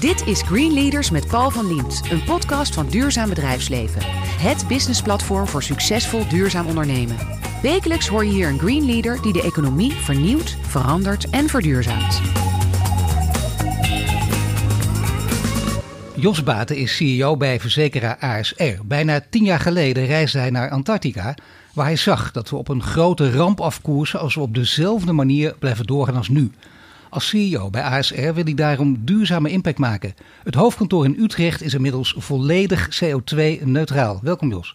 Dit is Green Leaders met Paul van Liemt, een podcast van Duurzaam Bedrijfsleven. Het businessplatform voor succesvol duurzaam ondernemen. Wekelijks hoor je hier een Green Leader die de economie vernieuwt, verandert en verduurzaamt. Jos Baten is CEO bij verzekeraar ASR. Bijna tien jaar geleden reisde hij naar Antarctica, waar hij zag dat we op een grote ramp afkoersen als we op dezelfde manier blijven doorgaan als nu. Als CEO bij ASR wil hij daarom duurzame impact maken. Het hoofdkantoor in Utrecht is inmiddels volledig CO2-neutraal. Welkom Jos.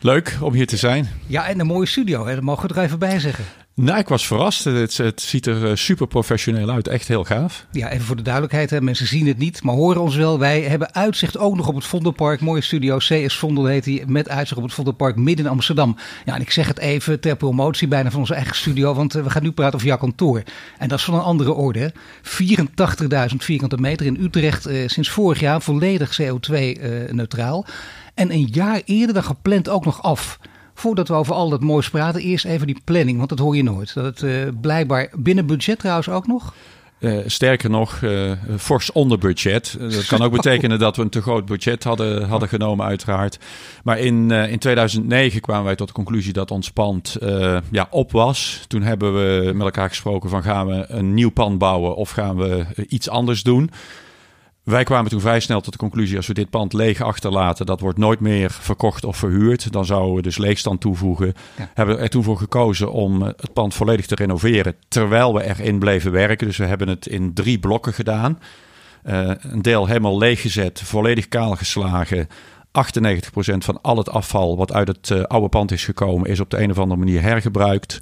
Leuk om hier te zijn. Ja, en een mooie studio, hè? dat mogen we er even bij zeggen. Nou, ik was verrast. Het, ziet er eh, super professioneel uit. Echt heel gaaf. Ja, even voor de duidelijkheid. Mensen zien het niet, maar horen ons wel. Wij hebben uitzicht ook nog op het Vondelpark. Mooie studio. CS Vondel heet hij. Met uitzicht op het Vondelpark midden in Amsterdam. Ja, en ik zeg het even ter promotie bijna van onze eigen studio. Want eh, we gaan nu praten over jouw kantoor. En dat is van een andere orde. 84.000 vierkante meter in Utrecht. Eh, sinds vorig jaar volledig CO2-neutraal. en een jaar eerder dan gepland ook nog af voordat we over al dat moois praten, eerst even die planning. Want dat hoor je nooit. Dat het uh, blijkbaar binnen budget trouwens ook nog. Uh, sterker nog, uh, fors onder budget. dat kan ook betekenen dat we een te groot budget hadden, hadden genomen, uiteraard. Maar in, in 2009 kwamen wij tot de conclusie dat ons pand ja, op was. Toen hebben we met elkaar gesproken van gaan we een nieuw pand bouwen of gaan we iets anders doen. Wij kwamen toen vrij snel tot de conclusie: als we dit pand leeg achterlaten, dat wordt nooit meer verkocht of verhuurd. Dan zouden we dus leegstand toevoegen. Ja. Hebben we er toen voor gekozen om eh, het pand volledig te renoveren, terwijl we erin bleven werken. Dus we hebben het in drie blokken gedaan. Uh, een deel helemaal leeggezet, volledig kaal geslagen. 98% van al het afval wat uit het uh, oude pand is gekomen, is op de een of andere manier hergebruikt.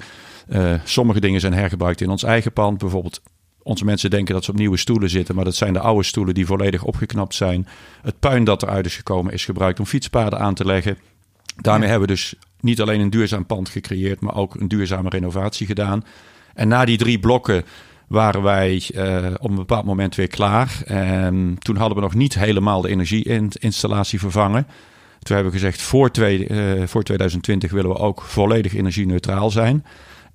Uh, sommige dingen zijn hergebruikt in ons eigen pand. Bijvoorbeeld onze mensen denken dat ze op nieuwe stoelen zitten, maar dat zijn de oude stoelen die volledig opgeknapt zijn. Het puin dat eruit is gekomen is gebruikt om fietspaden aan te leggen. Daarmee hebben we dus niet alleen een duurzaam pand gecreëerd, maar ook een duurzame renovatie gedaan. En na die drie blokken waren wij uh, op een bepaald moment weer klaar. En toen hadden we nog niet helemaal de energieinstallatie vervangen. Toen hebben we gezegd, voor, twee, uh, voor 2020 willen we ook volledig energie-neutraal zijn.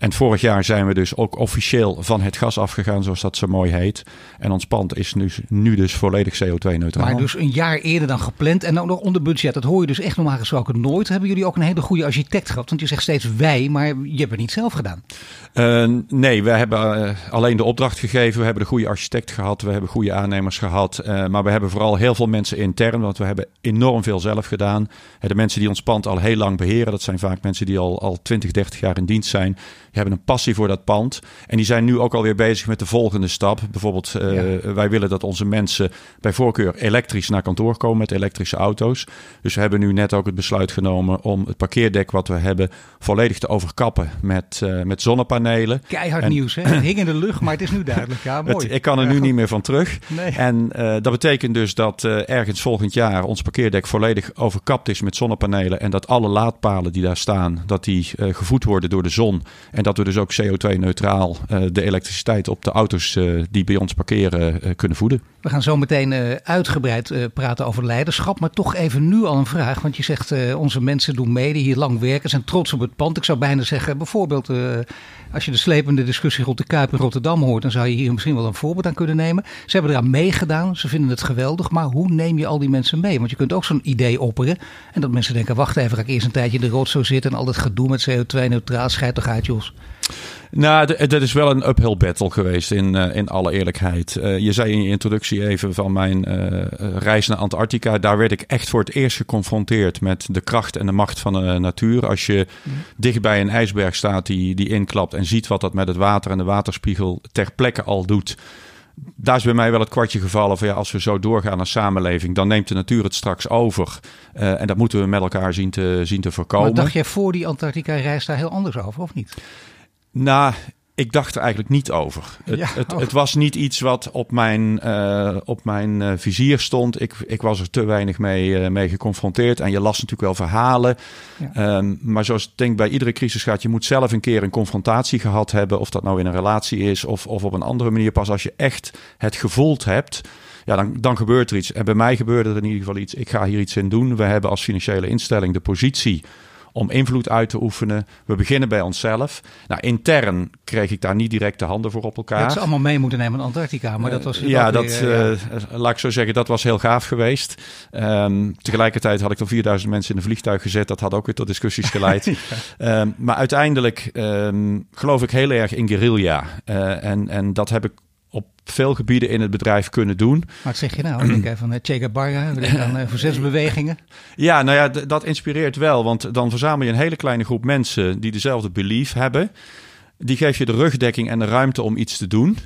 En vorig jaar zijn we dus ook officieel van het gas afgegaan, zoals dat zo mooi heet. En ons pand is nu, nu dus volledig CO2-neutraal. Maar dus een jaar eerder dan gepland en ook nog onder budget. Dat hoor je dus echt normaal gesproken nooit. Hebben jullie ook een hele goede architect gehad? Want je zegt steeds wij, maar je hebt het niet zelf gedaan. Uh, nee, we hebben uh, alleen de opdracht gegeven. We hebben de goede architect gehad. We hebben goede aannemers gehad. Uh, maar we hebben vooral heel veel mensen intern, want we hebben enorm veel zelf gedaan. de mensen die ons pand al heel lang beheren, dat zijn vaak mensen die al, al 20, 30 jaar in dienst zijn hebben een passie voor dat pand. En die zijn nu ook alweer bezig met de volgende stap. Bijvoorbeeld, uh, wij willen dat onze mensen bij voorkeur elektrisch naar kantoor komen met elektrische auto's. Dus we hebben nu net ook het besluit genomen om het parkeerdek wat we hebben volledig te overkappen met, uh, met zonnepanelen. Keihard nieuws, hè? Het hing in de lucht, maar het is nu duidelijk. Ja, mooi. Het, ik kan er nu niet meer van terug. Nee. En uh, dat betekent dus dat ergens volgend jaar ons parkeerdek volledig overkapt is met zonnepanelen. En dat alle laadpalen die daar staan, dat die gevoed worden door de zon. En en dat we dus ook CO2-neutraal uh, de elektriciteit op de auto's uh, die bij ons parkeren uh, kunnen voeden. We gaan zo meteen uitgebreid praten over leiderschap. Maar toch even nu al een vraag. Want je zegt onze mensen doen mede, hier lang werken, zijn trots op het pand. Ik zou bijna zeggen, bijvoorbeeld als je de slepende discussie rond de Kuip in Rotterdam hoort, dan zou je hier misschien wel een voorbeeld aan kunnen nemen. Ze hebben eraan meegedaan, ze vinden het geweldig. Maar hoe neem je al die mensen mee? Want je kunt ook zo'n idee opperen. En dat mensen denken, wacht even, ga ik eerst een tijdje in de rotzo zitten en al dat gedoe met CO2-neutraal, schijt toch uit, Jos. Nou, dat is wel een uphill battle geweest, in, uh, in alle eerlijkheid. Uh, je zei in je introductie even van mijn uh, reis naar Antarctica. Daar werd ik echt voor het eerst geconfronteerd met de kracht en de macht van de natuur. Als je mm. dicht bij een ijsberg staat die, die inklapt en ziet wat dat met het water en de waterspiegel ter plekke al doet. Daar is bij mij wel het kwartje gevallen van ja, als we zo doorgaan als samenleving, dan neemt de natuur het straks over. en dat moeten we met elkaar zien te, zien te voorkomen. Maar dacht jij voor die Antarctica-reis daar heel anders over, of niet? Nou, ik dacht er eigenlijk niet over. Het, ja, het, het, was niet iets wat op mijn, uh, op mijn uh, vizier stond. Ik, ik was er te weinig mee, uh, mee geconfronteerd. En je las natuurlijk wel verhalen. Ja. Um, maar zoals ik denk bij iedere crisis gaat, je moet zelf een keer een confrontatie gehad hebben. Of dat nou in een relatie is of, of op een andere manier. Pas als je echt het gevoeld hebt, ja, dan, dan gebeurt er iets. En bij mij gebeurde er in ieder geval iets. Ik ga hier iets in doen. We hebben als financiële instelling de positie om invloed uit te oefenen. We beginnen bij onszelf. Nou, intern kreeg ik daar niet direct de handen voor op elkaar. Dat ze allemaal mee moeten nemen in Antarctica, maar dat was ja, dat, weer, ja. laat ik zo zeggen, dat was heel gaaf geweest. Um, tegelijkertijd had ik er 4000 mensen in een vliegtuig gezet. Dat had ook weer tot discussies geleid. ja. um, maar uiteindelijk um, geloof ik heel erg in guerrilla. Uh, en, en dat heb ik veel gebieden in het bedrijf kunnen doen. Wat zeg je nou? Ik denk van Che Guevara, dan uh, verzetsbewegingen. Ja, nou ja, dat inspireert wel. Want dan verzamel je een hele kleine groep mensen die dezelfde belief hebben. Die geef je de rugdekking en de ruimte om iets te doen.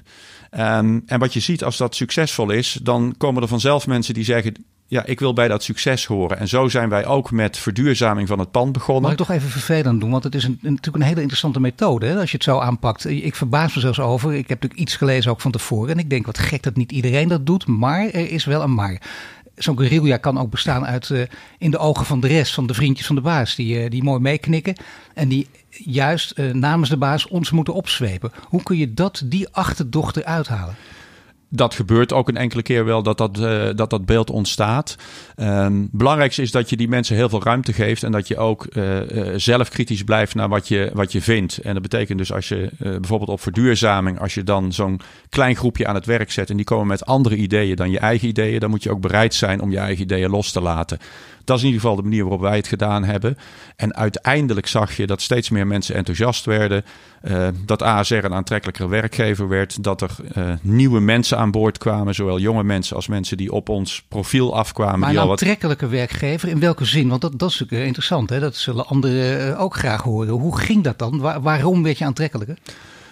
Um, en wat je ziet als dat succesvol is, dan komen er vanzelf mensen die zeggen: ja, ik wil bij dat succes horen. En zo zijn wij ook met verduurzaming van het pand begonnen. Mag ik toch even vervelend doen? Want het is een, natuurlijk een hele interessante methode hè, als je het zo aanpakt. Ik verbaas me zelfs over. Ik heb natuurlijk iets gelezen ook van tevoren. En ik denk wat gek dat niet iedereen dat doet. Maar er is wel een maar. Zo'n guerrilla kan ook bestaan uit uh, in de ogen van de rest, van de vriendjes van de baas. Die, uh, die mooi meeknikken. En die juist uh, namens de baas ons moeten opzwepen. Hoe kun je dat, die achterdocht eruit halen? Dat gebeurt ook een enkele keer wel dat dat, uh, dat, dat beeld ontstaat. Um, belangrijkste is dat je die mensen heel veel ruimte geeft en dat je ook uh, uh, zelf kritisch blijft naar wat je, wat je vindt. En dat betekent dus als je bijvoorbeeld op verduurzaming, als je dan zo'n klein groepje aan het werk zet en die komen met andere ideeën dan je eigen ideeën, dan moet je ook bereid zijn om je eigen ideeën los te laten. Dat is in ieder geval de manier waarop wij het gedaan hebben. En uiteindelijk zag je dat steeds meer mensen enthousiast werden. Uh, dat ASR een aantrekkelijkere werkgever werd. Dat er uh, nieuwe mensen aan boord kwamen. Zowel jonge mensen als mensen die op ons profiel afkwamen. Maar een aantrekkelijke wat... werkgever, in welke zin? Want dat, dat is natuurlijk interessant. Hè? Dat zullen anderen ook graag horen. Hoe ging dat dan? Waar, waarom werd je aantrekkelijker?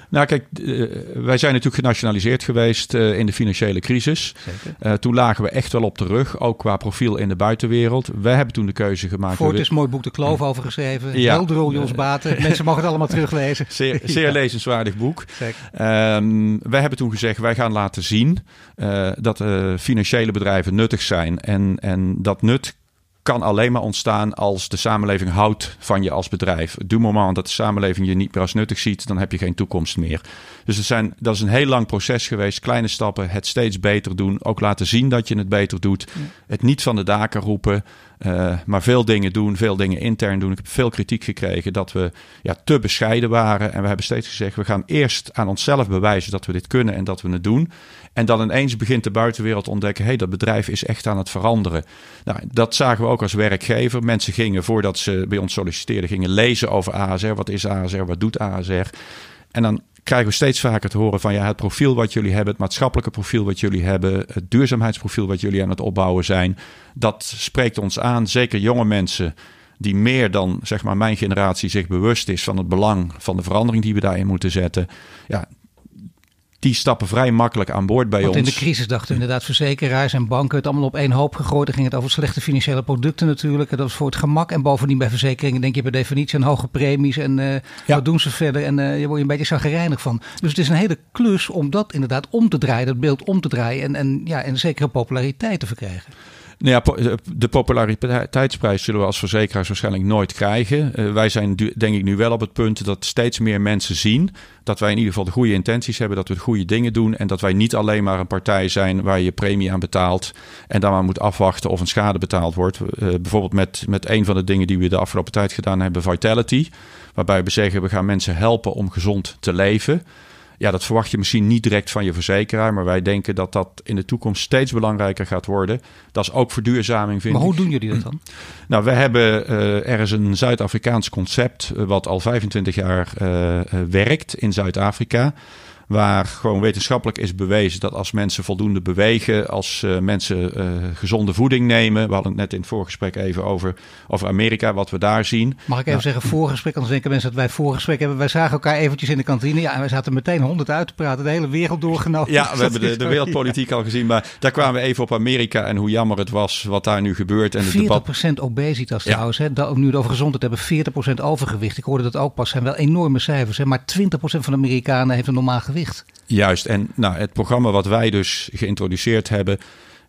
Nou, kijk, uh, wij zijn natuurlijk genationaliseerd geweest uh, in de financiële crisis. Uh, toen lagen we echt wel op de rug, ook qua profiel in de buitenwereld. We hebben toen de keuze gemaakt. Voor het is mooi boek De Kloof over geschreven. Ja. Heel Jos Baten. Mensen mogen het allemaal teruglezen. Zeer, zeer ja. lezenswaardig boek. Um, wij hebben toen gezegd, wij gaan laten zien dat financiële bedrijven nuttig zijn. En, en dat nut kan alleen maar ontstaan als de samenleving houdt van je als bedrijf. Du moment dat de samenleving je niet meer als nuttig ziet, dan heb je geen toekomst meer. Dus het zijn, dat is een heel lang proces geweest. Kleine stappen, het steeds beter doen. Ook laten zien dat je het beter doet. Ja. Het niet van de daken roepen. Uh, maar veel dingen doen, veel dingen intern doen. Ik heb veel kritiek gekregen dat we ja, te bescheiden waren. En we hebben steeds gezegd, we gaan eerst aan onszelf bewijzen dat we dit kunnen en dat we het doen. En dan ineens begint de buitenwereld te ontdekken, hé, hey, dat bedrijf is echt aan het veranderen. Nou, dat zagen we ook als werkgever. Mensen gingen, voordat ze bij ons solliciteerden, gingen lezen over ASR. Wat is ASR? Wat doet ASR? En dan krijgen we steeds vaker te horen van ja, het profiel wat jullie hebben, het maatschappelijke profiel wat jullie hebben, het duurzaamheidsprofiel wat jullie aan het opbouwen zijn, dat spreekt ons aan. Zeker jonge mensen die meer dan zeg maar mijn generatie zich bewust is van het belang van de verandering die we daarin moeten zetten. Ja, die stappen vrij makkelijk aan boord bij Want ons. in de crisis dachten inderdaad verzekeraars en banken het allemaal op één hoop gegooid. Dan ging het over slechte financiële producten natuurlijk. Dat was voor het gemak. En bovendien bij verzekeringen denk je per definitie aan hoge premies. En uh, ja. wat doen ze verder? En uh, je wordt een beetje zagrijnig van. Dus het is een hele klus om dat inderdaad om te draaien. Dat beeld om te draaien. En, en, ja, en zekere populariteit te verkrijgen. Nou ja, de populariteitsprijs zullen we als verzekeraars waarschijnlijk nooit krijgen. Uh, wij zijn denk ik nu wel op het punt dat steeds meer mensen zien dat wij in ieder geval de goede intenties hebben, dat we de goede dingen doen en dat wij niet alleen maar een partij zijn waar je premie aan betaalt en dan maar moet afwachten of een schade betaald wordt. Uh, bijvoorbeeld met, met een van de dingen die we de afgelopen tijd gedaan hebben, Vitality, waarbij we zeggen we gaan mensen helpen om gezond te leven. Ja, dat verwacht je misschien niet direct van je verzekeraar, maar wij denken dat dat in de toekomst steeds belangrijker gaat worden. Dat is ook verduurzaming, vind maar ik. hoe doen jullie dat dan? Nou, we hebben uh, er is een Zuid-Afrikaans concept uh, wat al 25 jaar uh, werkt in Zuid-Afrika. Waar gewoon wetenschappelijk is bewezen dat als mensen voldoende bewegen, als uh, mensen uh, gezonde voeding nemen. We hadden het net in het voorgesprek even over, over Amerika, wat we daar zien. Mag ik even nou, zeggen voorgesprek? Anders denken mensen dat wij voorgesprek hebben. Wij zagen elkaar eventjes in de kantine. Ja, en wij zaten meteen honderd uit te praten. De hele wereld doorgenomen. Ja, we hebben de, de wereldpolitiek ja. al gezien. Maar daar kwamen we even op Amerika en hoe jammer het was wat daar nu gebeurt. En 40% debat... obesitas ja. trouwens. Hè? Dat, nu het over gezondheid hebben. 40% overgewicht. Ik hoorde dat ook pas. zijn wel enorme cijfers. Hè? Maar 20% van de Amerikanen heeft een normaal gewicht. Juist, en nou, het programma wat wij dus geïntroduceerd hebben,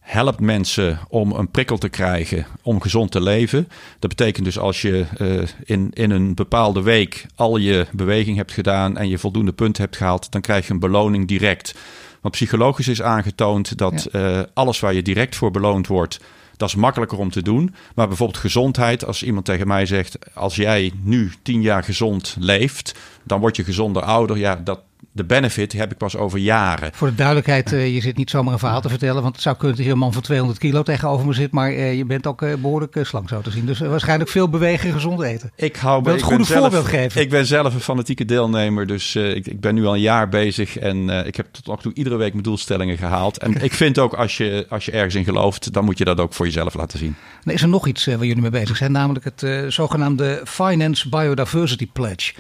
helpt mensen om een prikkel te krijgen om gezond te leven. Dat betekent dus als je uh, in, in een bepaalde week al je beweging hebt gedaan en je voldoende punten hebt gehaald, dan krijg je een beloning direct. Want psychologisch is aangetoond dat ja. uh, alles waar je direct voor beloond wordt, Dat is makkelijker om te doen. Maar bijvoorbeeld gezondheid, als iemand tegen mij zegt: als jij nu tien jaar gezond leeft, dan word je gezonder ouder. Ja, dat, de benefit heb ik pas over jaren. Voor de duidelijkheid, uh, je zit niet zomaar een verhaal te vertellen. Want het zou kunnen dat hier een man van 200 kilo tegenover me zit. Maar uh, je bent ook uh, behoorlijk slank zo te zien. Dus waarschijnlijk veel bewegen en gezond eten. Ik hou bij het goede voorbeeld geven. Ik ben zelf een fanatieke deelnemer. Dus ik, ik, ben nu al een jaar bezig. En ik heb tot nog toe iedere week mijn doelstellingen gehaald. En ik vind ook als je, als je ergens in gelooft, dan moet je dat ook voor jezelf laten zien. Dan is er nog iets waar jullie mee bezig zijn. Namelijk het zogenaamde Finance Biodiversity Pledge.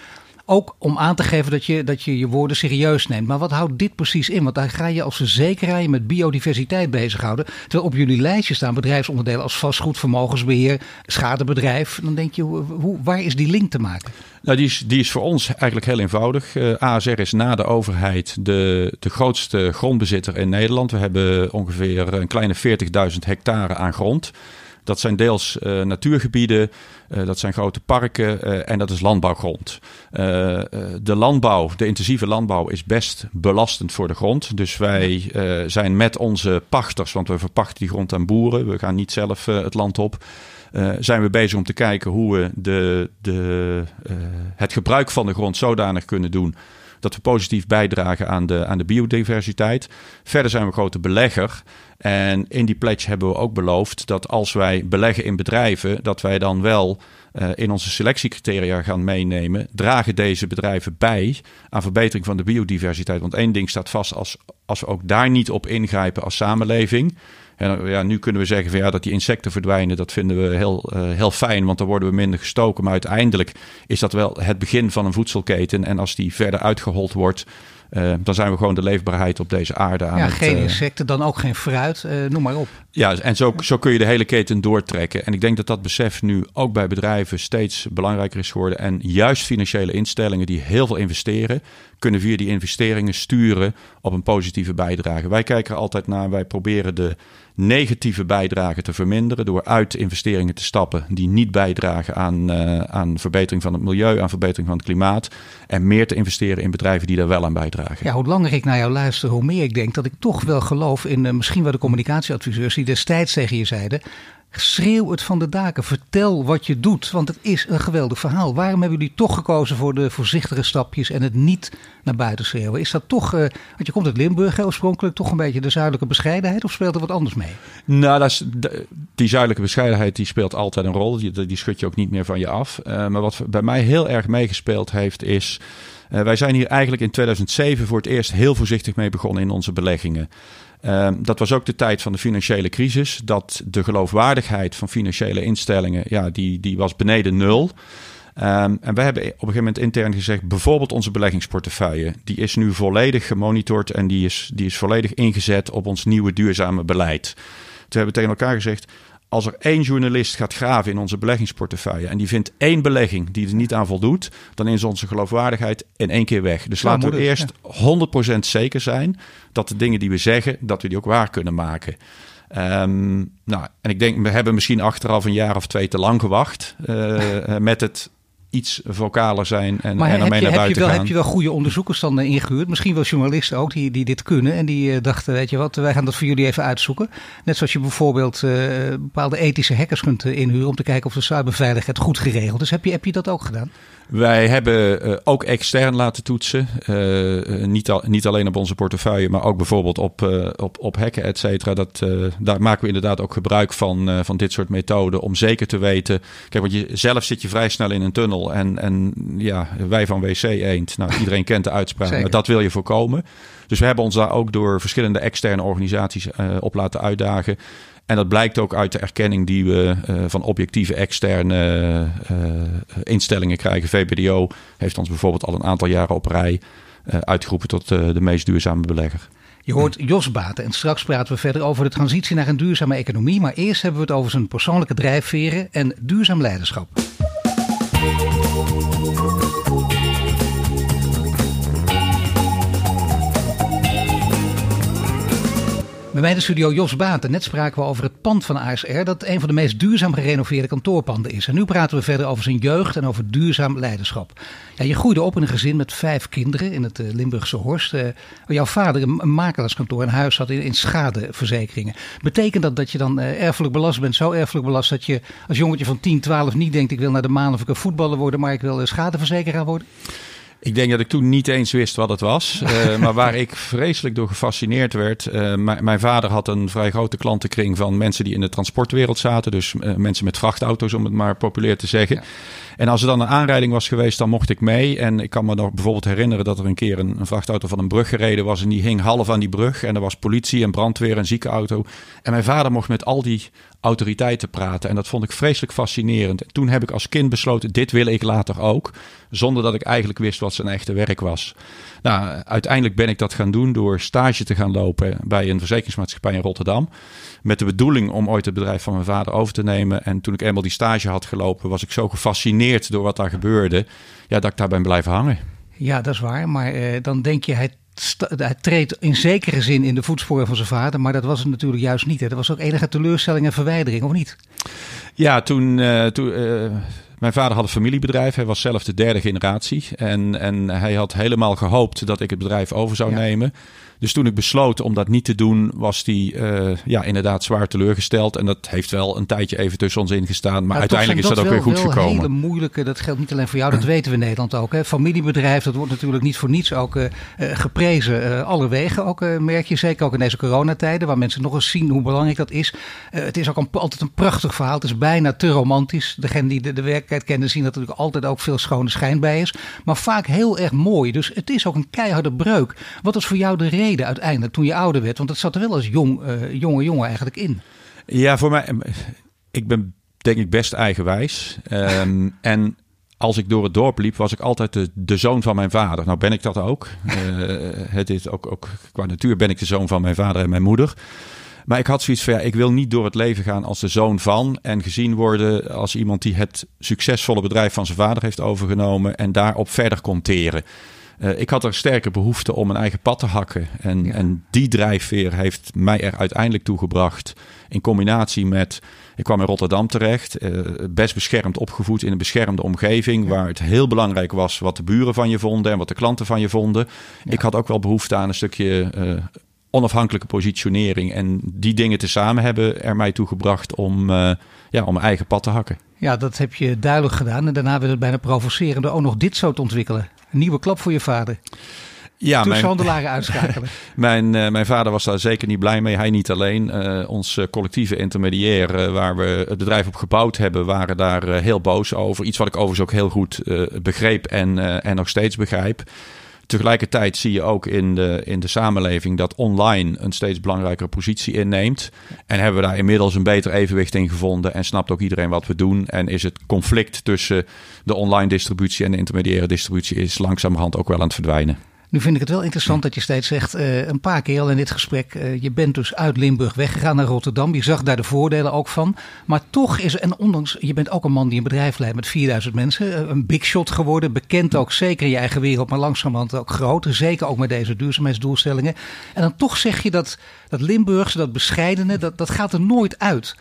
Ook om aan te geven dat je, dat je je woorden serieus neemt. Maar wat houdt dit precies in? Want daar ga je als verzekeraar je met biodiversiteit bezighouden. Terwijl op jullie lijstje staan bedrijfsonderdelen als vastgoed, vermogensbeheer, schadebedrijf. Dan denk je, hoe, waar is die link te maken? Nou, die is, die is voor ons eigenlijk heel eenvoudig. Uh, eh, ASR is na de overheid de, de grootste grondbezitter in Nederland. We hebben ongeveer een kleine 40.000 hectare aan grond. Dat zijn deels uh, natuurgebieden, uh, dat zijn grote parken uh, en dat is landbouwgrond. de landbouw, de intensieve landbouw, is best belastend voor de grond. Dus wij zijn met onze pachters, want we verpachten die grond aan boeren. We gaan niet zelf het land op. zijn we bezig om te kijken hoe we de, de, het gebruik van de grond zodanig kunnen doen dat we positief bijdragen aan de, aan de biodiversiteit. Verder zijn we grote belegger. En in die pledge hebben we ook beloofd dat als wij beleggen in bedrijven, dat wij dan wel uh, in onze selectiecriteria gaan meenemen. Dragen deze bedrijven bij aan verbetering van de biodiversiteit? Want één ding staat vast, als, als we ook daar niet op ingrijpen als samenleving. En ja, nu kunnen we zeggen van, ja, dat die insecten verdwijnen, dat vinden we heel, uh, heel fijn, want dan worden we minder gestoken. Maar uiteindelijk is dat wel het begin van een voedselketen. En als die verder uitgehold wordt, uh, dan zijn we gewoon de leefbaarheid op deze aarde aan ja, het... geen insecten, dan ook geen fruit, uh, noem maar op. Ja, en zo, zo kun je de hele keten doortrekken. En ik denk dat dat besef nu ook bij bedrijven steeds belangrijker is geworden. En juist financiële instellingen die heel veel investeren, kunnen via die investeringen sturen op een positieve bijdrage. Wij kijken er altijd naar, wij proberen de negatieve bijdrage te verminderen door uit investeringen te stappen die niet bijdragen aan, uh, aan verbetering van het milieu, aan verbetering van het klimaat. En meer te investeren in bedrijven die daar wel aan bijdragen. Ja, hoe langer ik naar jou luister, hoe meer ik denk dat ik toch wel geloof in uh, misschien wel de communicatieadviseurs die destijds tegen je zeiden. Schreeuw het van de daken. Vertel wat je doet. Want het is een geweldig verhaal. Waarom hebben jullie toch gekozen voor de voorzichtige stapjes en het niet naar buiten schreeuwen? Is dat toch, uh, want je komt uit Limburg oorspronkelijk, toch een beetje de zuidelijke bescheidenheid? Of speelt er wat anders mee? Nou, dat die zuidelijke bescheidenheid die speelt altijd een rol. Die, die schud je ook niet meer van je af. Uh, maar wat bij mij heel erg meegespeeld heeft is... Uh, wij zijn hier eigenlijk in 2007 voor het eerst heel voorzichtig mee begonnen in onze beleggingen. Um, dat was ook de tijd van de financiële crisis. Dat de geloofwaardigheid van financiële instellingen, ja, die, die was beneden nul. Um, en we hebben op een gegeven moment intern gezegd, bijvoorbeeld onze beleggingsportefeuille, die is nu volledig gemonitord en die is, die is volledig ingezet op ons nieuwe duurzame beleid. Toen hebben we tegen elkaar gezegd, als er één journalist gaat graven in onze beleggingsportefeuille en die vindt één belegging die er niet aan voldoet, dan is onze geloofwaardigheid in één keer weg. Dus laten we eerst ja. 100% zeker zijn dat de dingen die we zeggen, dat we die ook waar kunnen maken. Um, nou, en ik denk, we hebben misschien achteraf een jaar of twee te lang gewacht uh, met het iets vocaler zijn en, maar en ermee je, naar buiten heb je wel, gaan. Heb je wel goede onderzoekers dan uh, ingehuurd? Misschien wel journalisten ook die, die dit kunnen en die uh, dachten, weet je wat, wij gaan dat voor jullie even uitzoeken. Net zoals je bijvoorbeeld uh, bepaalde ethische hackers kunt inhuren om te kijken of de cyberveiligheid goed geregeld is. Heb je, heb je dat ook gedaan? Wij hebben uh, ook extern laten toetsen. Uh, niet, al, niet alleen op onze portefeuille, maar ook bijvoorbeeld op, uh, op, op hacken, et cetera. Dat, daar maken we inderdaad ook gebruik van, van dit soort methoden om zeker te weten. Kijk, want je, zelf zit je vrij snel in een tunnel en, en ja, wij van WC Eend. Nou, iedereen kent de uitspraak, maar dat wil je voorkomen. Dus we hebben ons daar ook door verschillende externe organisaties op laten uitdagen. En dat blijkt ook uit de erkenning die we uh, van objectieve externe uh, instellingen krijgen. VBDO heeft ons bijvoorbeeld al een aantal jaren op rij uitgeroepen tot de meest duurzame belegger. Je hoort Jos Baten en straks praten we verder over de transitie naar een duurzame economie. Maar eerst hebben we het over zijn persoonlijke drijfveren en duurzaam leiderschap. Thank you. Bij mij in de studio Jos Baten. Net spraken we over het pand van ASR, dat een van de meest duurzaam gerenoveerde kantoorpanden is. En nu praten we verder over zijn jeugd en over duurzaam leiderschap. Ja, je groeide op in een gezin met vijf kinderen in het eh, Limburgse Horst. Uh, jouw vader een makelaarskantoor en huis had in, in schadeverzekeringen. Betekent dat dat je dan uh, erfelijk belast bent? Zo erfelijk belast dat je als jongetje van 10, 12 niet denkt ik wil naar de maan of ik een voetballer worden, maar ik wil schadeverzekeraar worden? Ik denk dat ik toen niet eens wist wat het was. Uh, maar waar ik vreselijk door gefascineerd werd. Uh, mijn vader had een vrij grote klantenkring van mensen die in de transportwereld zaten. Dus uh, mensen met vrachtauto's, om het maar populair te zeggen. Ja. En als er dan een aanrijding was geweest, dan mocht ik mee. En ik kan me nog bijvoorbeeld herinneren dat er een keer een, een, vrachtauto van een brug gereden was. En die hing half aan die brug. En er was politie en brandweer en ziekenauto. En mijn vader mocht met al die autoriteiten praten. En dat vond ik vreselijk fascinerend. En toen heb ik als kind besloten, dit wil ik later ook. Zonder dat ik eigenlijk wist wat zijn echte werk was. Nou, uiteindelijk ben ik dat gaan doen door stage te gaan lopen bij een verzekeringsmaatschappij in Rotterdam. Met de bedoeling om ooit het bedrijf van mijn vader over te nemen. En toen ik eenmaal die stage had gelopen, was ik zo gefascineerd door wat daar gebeurde. Ja, dat ik daar ben blijven hangen. Ja, dat is waar. Maar eh, dan denk je, hij, hij treedt in zekere zin in de voetsporen van zijn vader. Maar dat was het natuurlijk juist niet. Hè. Er was ook enige teleurstelling en verwijdering, of niet? Ja, toen. Uh, toen uh, mijn vader had een familiebedrijf. Hij was zelf de derde generatie. En, en hij had helemaal gehoopt dat ik het bedrijf over zou ja. nemen. Dus toen ik besloot om dat niet te doen, was die uh, ja, inderdaad zwaar teleurgesteld. En dat heeft wel een tijdje even tussen ons ingestaan. Maar ja, uiteindelijk is dat, ook weer goed wel gekomen. hele moeilijke, dat geldt niet alleen voor jou, dat weten we in Nederland ook. Hè. Familiebedrijf, dat wordt natuurlijk niet voor niets ook uh, geprezen. Uh, alle wegen ook, merk je zeker ook in deze coronatijden, waar mensen nog eens zien hoe belangrijk dat is. het is ook een, altijd een prachtig verhaal. Het is bijna te romantisch. Degene die de, de werkelijkheid kennen zien dat er natuurlijk altijd ook veel schone schijn bij is. Maar vaak heel erg mooi. Dus het is ook een keiharde breuk. Wat was voor jou de reden uiteindelijk toen je ouder werd? Want het zat er wel als jong, uh, jonge jongen eigenlijk in. Ja, voor mij, ik ben denk ik best eigenwijs. Um, en als ik door het dorp liep, was ik altijd de, de zoon van mijn vader. Nou ben ik dat ook. Uh, het is ook, ook. Qua natuur ben ik de zoon van mijn vader en mijn moeder. Maar ik had zoiets van, ja, ik wil niet door het leven gaan als de zoon van. En gezien worden als iemand die het succesvolle bedrijf van zijn vader heeft overgenomen. En daarop verder kon teren. Uh, ik had er sterke behoefte om een eigen pad te hakken. En, ja. en die drijfveer heeft mij er uiteindelijk toe gebracht. In combinatie met. Ik kwam in Rotterdam terecht. Uh, best beschermd opgevoed in een beschermde omgeving. Ja. Waar het heel belangrijk was wat de buren van je vonden. En wat de klanten van je vonden. Ja. Ik had ook wel behoefte aan een stukje. Uh, onafhankelijke positionering. En die dingen tezamen hebben er mij toe gebracht om, uh, ja, om mijn eigen pad te hakken. Ja, dat heb je duidelijk gedaan. En daarna werd het bijna provocerende ook nog dit zo te ontwikkelen. Een nieuwe klap voor je vader. Ja, Toestandelaren uitschakelen. mijn, uh, mijn vader was daar zeker niet blij mee. Hij niet alleen. Uh, ons collectieve intermediair, uh, waar we het bedrijf op gebouwd hebben, waren daar heel boos over. Iets wat ik overigens ook heel goed begreep en, en nog steeds begrijp. Tegelijkertijd zie je ook in de, in de samenleving dat online een steeds belangrijkere positie inneemt. En hebben we daar inmiddels een beter evenwicht in gevonden. En snapt ook iedereen wat we doen. En is het conflict tussen de online distributie en de intermediaire distributie is langzamerhand ook wel aan het verdwijnen. Nu vind ik het wel interessant dat je steeds zegt, uh, een paar keer al in dit gesprek, uh, je bent dus uit Limburg weggegaan naar Rotterdam. Je zag daar de voordelen ook van. Maar toch is, en ondanks, je bent ook een man die een bedrijf leidt met 4000 mensen. Uh, een big shot geworden, bekend ook zeker in je eigen wereld, maar langzamerhand ook groter. Zeker ook met deze duurzaamheidsdoelstellingen. En dan toch zeg je dat, dat Limburgse, dat bescheidene, dat, dat gaat er nooit uit.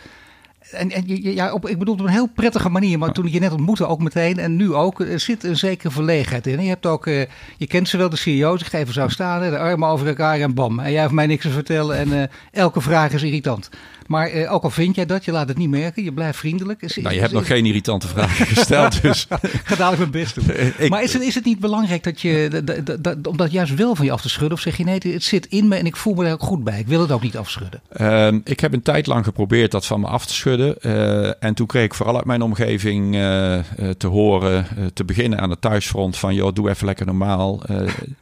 En, en ja, op, ik bedoel op een heel prettige manier, maar toen ik je net ontmoette ook meteen en nu ook, er zit een zekere verlegenheid in. je hebt ook, uh, je kent ze wel, de CEO's, ik even zou staan, de armen over elkaar en bam. En jij heeft mij niks te vertellen en uh, elke vraag is irritant. Maar uh, ook al vind jij dat, je laat het niet merken, je blijft vriendelijk. Is, nou, je hebt is, nog geen irritante vragen gesteld, dus... Ga dadelijk mijn best doen. ik, maar is het, is het niet belangrijk dat je, dat, dat, dat, om dat juist wel van je af te schudden? Of zeg je nee, het zit in me en ik voel me er ook goed bij. Ik wil het ook niet afschudden. Uh, ik heb een tijd lang geprobeerd dat van me af te schudden. Uh, en toen kreeg ik vooral uit mijn omgeving uh, te horen, te beginnen aan het thuisfront van... joh, doe even lekker normaal.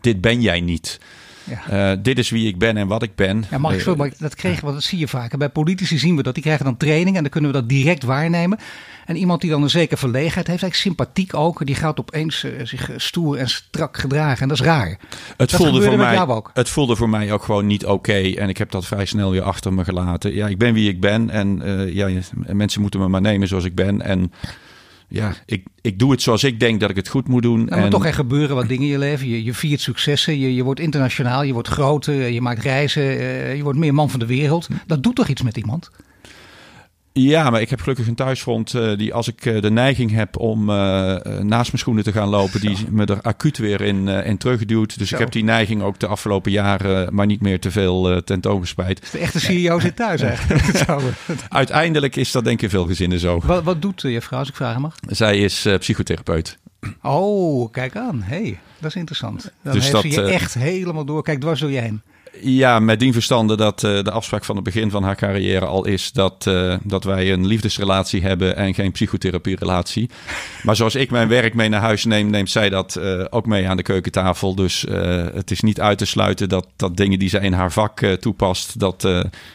dit ben jij niet. Ja. Uh, dit is wie ik ben en wat ik ben. Ja, mag ik zo, maar dat kregen we, dat zie je vaak. Bij politici zien we dat. Die krijgen dan training en dan kunnen we dat direct waarnemen. En iemand die dan een zekere verlegenheid heeft, eigenlijk sympathiek ook, die gaat opeens uh, zich stoer en strak gedragen. En dat is raar. Het, dat voelde, voor mij, ook. het voelde voor mij ook gewoon niet oké. Okay. En ik heb dat vrij snel weer achter me gelaten. Ja, ik ben wie ik ben. En uh, ja, mensen moeten me maar nemen zoals ik ben. En ja, ik, ik doe het zoals ik denk dat ik het goed moet doen. Nou, maar toch echt gebeuren wat dingen in je leven. Je, je viert successen, je, je wordt internationaal, je wordt groter, je maakt reizen, je wordt meer man van de wereld. Dat doet toch iets met iemand? Ja, maar ik heb gelukkig een thuisfront uh, die als ik uh, de neiging heb om uh, naast mijn schoenen te gaan lopen, die me er acuut weer in, in teruggeduwd. Dus Zo. ik heb die neiging ook de afgelopen jaren maar niet meer te veel tentoongespreid. De echte CEO zit thuis eigenlijk. Uiteindelijk is dat denk ik in veel gezinnen zo. Wat, wat doet je vrouw als ik vragen mag? Zij is psychotherapeut. Oh, kijk aan. hey, dat is interessant. Dan dus heeft dat, ze je echt helemaal door. Kijk, dwars door je heen. Ja, met dien verstande dat uh, de afspraak van het begin van haar carrière al is dat, uh, dat wij een liefdesrelatie hebben en geen psychotherapierelatie. Maar zoals ik mijn werk mee naar huis neem, neemt zij dat uh, ook mee aan de keukentafel. Dus het is niet uit te sluiten dat, dat dingen die zij in haar vak toepast, dat,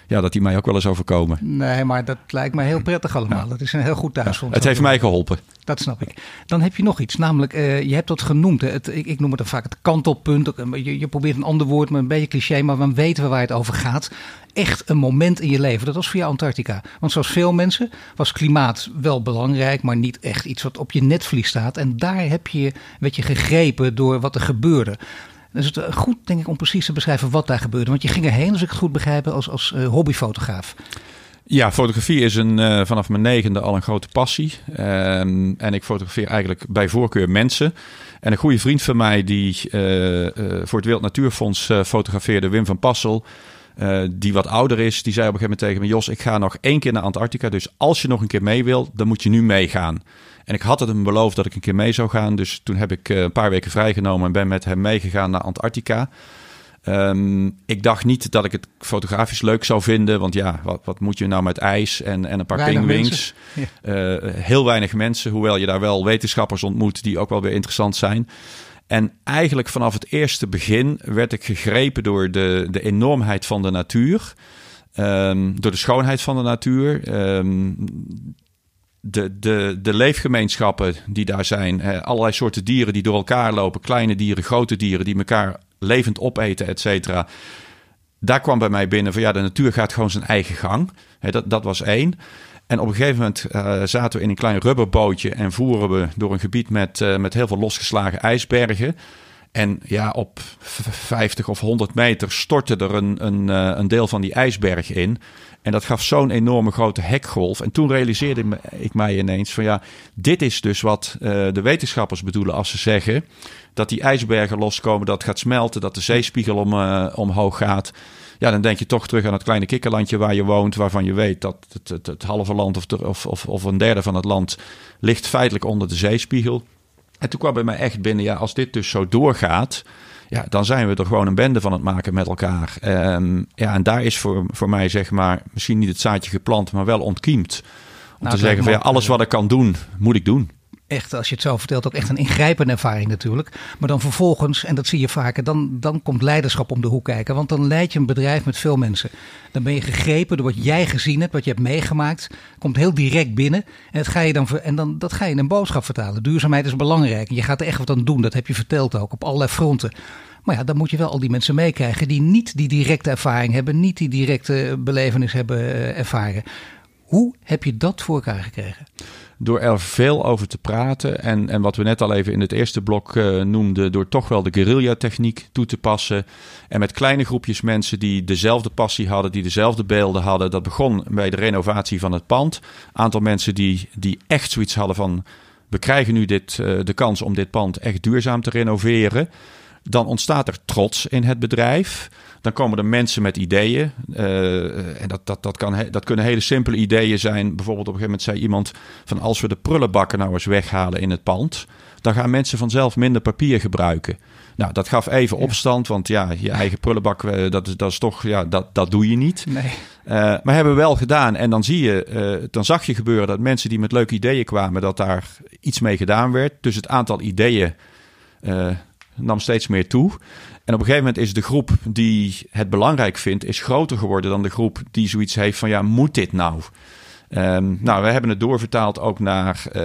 ja, dat die mij ook wel eens overkomen. Nee, maar dat lijkt me heel prettig allemaal. Ja. Dat is een heel goed thuisfront. Ja, het heeft mij geholpen. Dat snap ik. Dan heb je nog iets, namelijk, je hebt dat genoemd. Hè? Het, ik, ik, noem het dan vaak het kantelpunt. Je, je probeert een ander woord, maar een beetje cliché maar dan weten we waar het over gaat. Echt een moment in je leven. Dat was voor jou Antarctica. Want zoals veel mensen was klimaat wel belangrijk, maar niet echt iets wat op je netvlies staat. En daar heb je, werd je gegrepen door wat er gebeurde. Dus het is goed, denk ik, om precies te beschrijven wat daar gebeurde. Want je ging erheen, als ik het goed begrijp, als, als hobbyfotograaf. Ja, fotografie is een, uh, vanaf mijn negende al een grote passie. Um, en ik fotografeer eigenlijk bij voorkeur mensen. En een goede vriend van mij die uh, uh, voor het Wild Natuurfonds fotografeerde, Wim van Passel. die wat ouder is, die zei op een gegeven moment tegen me: Jos, ik ga nog één keer naar Antarctica. Dus als je nog een keer mee wil, dan moet je nu meegaan. En ik had het hem beloofd dat ik een keer mee zou gaan. Dus toen heb ik een paar weken vrijgenomen en ben met hem meegegaan naar Antarctica. Um, ik dacht niet dat ik het fotografisch leuk zou vinden. Want ja, wat, wat moet je nou met ijs en, en een paar pingwings? Ja. Uh, heel weinig mensen, hoewel je daar wel wetenschappers ontmoet die ook wel weer interessant zijn. En eigenlijk vanaf het eerste begin werd ik gegrepen door de, de enormheid van de natuur. Um, door de schoonheid van de natuur. Um, de, de, de leefgemeenschappen die daar zijn. Allerlei soorten dieren die door elkaar lopen. Kleine dieren, grote dieren die elkaar levend opeten, et cetera. Daar kwam bij mij binnen van ja, de natuur gaat gewoon zijn eigen gang. dat, dat was één. En op een gegeven moment uh, zaten we in een klein rubberbootje en voeren we door een gebied met, uh, met heel veel losgeslagen ijsbergen. En ja, op 50 of 100 meter stortte er een, een, uh, een deel van die ijsberg in. En dat gaf zo'n enorme grote hekgolf. En toen realiseerde ik mij ineens van ja, dit is dus wat de wetenschappers bedoelen als ze zeggen dat die ijsbergen loskomen, dat gaat smelten, dat de zeespiegel om, uh, omhoog gaat. Ja, dan denk je toch terug aan het kleine kikkerlandje waar je woont, waarvan je weet dat het, het, het halve land of, of, of, of een derde van het land ligt feitelijk onder de zeespiegel. En toen kwam bij mij echt binnen, ja, als dit dus zo doorgaat, ja, dan zijn we er gewoon een bende van het maken met elkaar. Um, ja, en daar is voor, voor mij, zeg maar, misschien niet het zaadje geplant, maar wel ontkiemd. Om nou, te zeggen van ja, alles wat ik kan doen, moet ik doen echt, als je het zo vertelt, ook echt een ingrijpende ervaring natuurlijk. Maar dan vervolgens, en dat zie je vaker, dan, dan komt leiderschap om de hoek kijken. Want dan leid je een bedrijf met veel mensen. Dan ben je gegrepen door wat jij gezien hebt, wat je hebt meegemaakt. Komt heel direct binnen. En, dat ga je dan, en dan, dat ga je in een boodschap vertalen. Duurzaamheid is belangrijk. En je gaat er echt wat aan doen. Dat heb je verteld ook, op allerlei fronten. Maar ja, dan moet je wel al die mensen meekrijgen die niet die directe ervaring hebben, niet die directe belevenis hebben eh, ervaren. Hoe heb je dat voor elkaar gekregen? door er veel over te praten. En, en wat we net al even in het eerste blok uh, noemden, door toch wel de guerrilla-techniek toe te passen. En met kleine groepjes mensen die dezelfde passie hadden, die dezelfde beelden hadden. Dat begon bij de renovatie van het pand. Aantal mensen die, die echt zoiets hadden van: we krijgen nu dit, uh, de kans om dit pand echt duurzaam te renoveren. Dan ontstaat er trots in het bedrijf. Dan komen er mensen met ideeën. Uh, en dat, dat, dat, kan, dat kunnen hele simpele ideeën zijn. Bijvoorbeeld op een gegeven moment zei iemand van als we de prullenbakken nou eens weghalen in het pand, dan gaan mensen vanzelf minder papier gebruiken. Nou, dat gaf even opstand, want ja, je eigen prullenbak, eh, dat is, dat is toch, ja, dat, dat doe je niet. Nee. Uh, maar hebben we wel gedaan. En dan zie je, uh, dan zag je gebeuren dat mensen die met leuke ideeën kwamen, dat daar iets mee gedaan werd. Dus het aantal ideeën nam steeds meer toe. En op een gegeven moment is de groep die het belangrijk vindt, is groter geworden dan de groep die zoiets heeft van ja, moet dit nou? Um, nou, we hebben het doorvertaald ook naar, uh,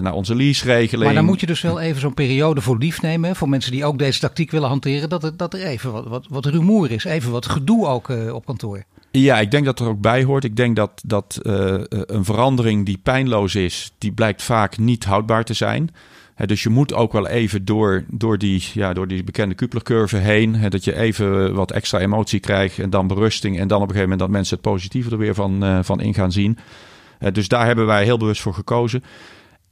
naar onze lease-regeling. Maar dan moet je dus wel even zo'n periode voor lief nemen. Voor mensen die ook deze tactiek willen hanteren. Dat er, dat er even wat, wat, wat rumoer is. Even wat gedoe ook uh, op kantoor. Ja, ik denk dat er ook bij hoort. Ik denk dat, dat uh, een verandering die pijnloos is, die blijkt vaak niet houdbaar te zijn. Dus je moet ook wel even door, door, die, ja, door die bekende Kupler-curve heen. He, dat je even wat extra emotie krijgt en dan berusting. En dan op een gegeven moment dat mensen het positieve er weer van, uh, van in gaan zien. Dus daar hebben wij heel bewust voor gekozen.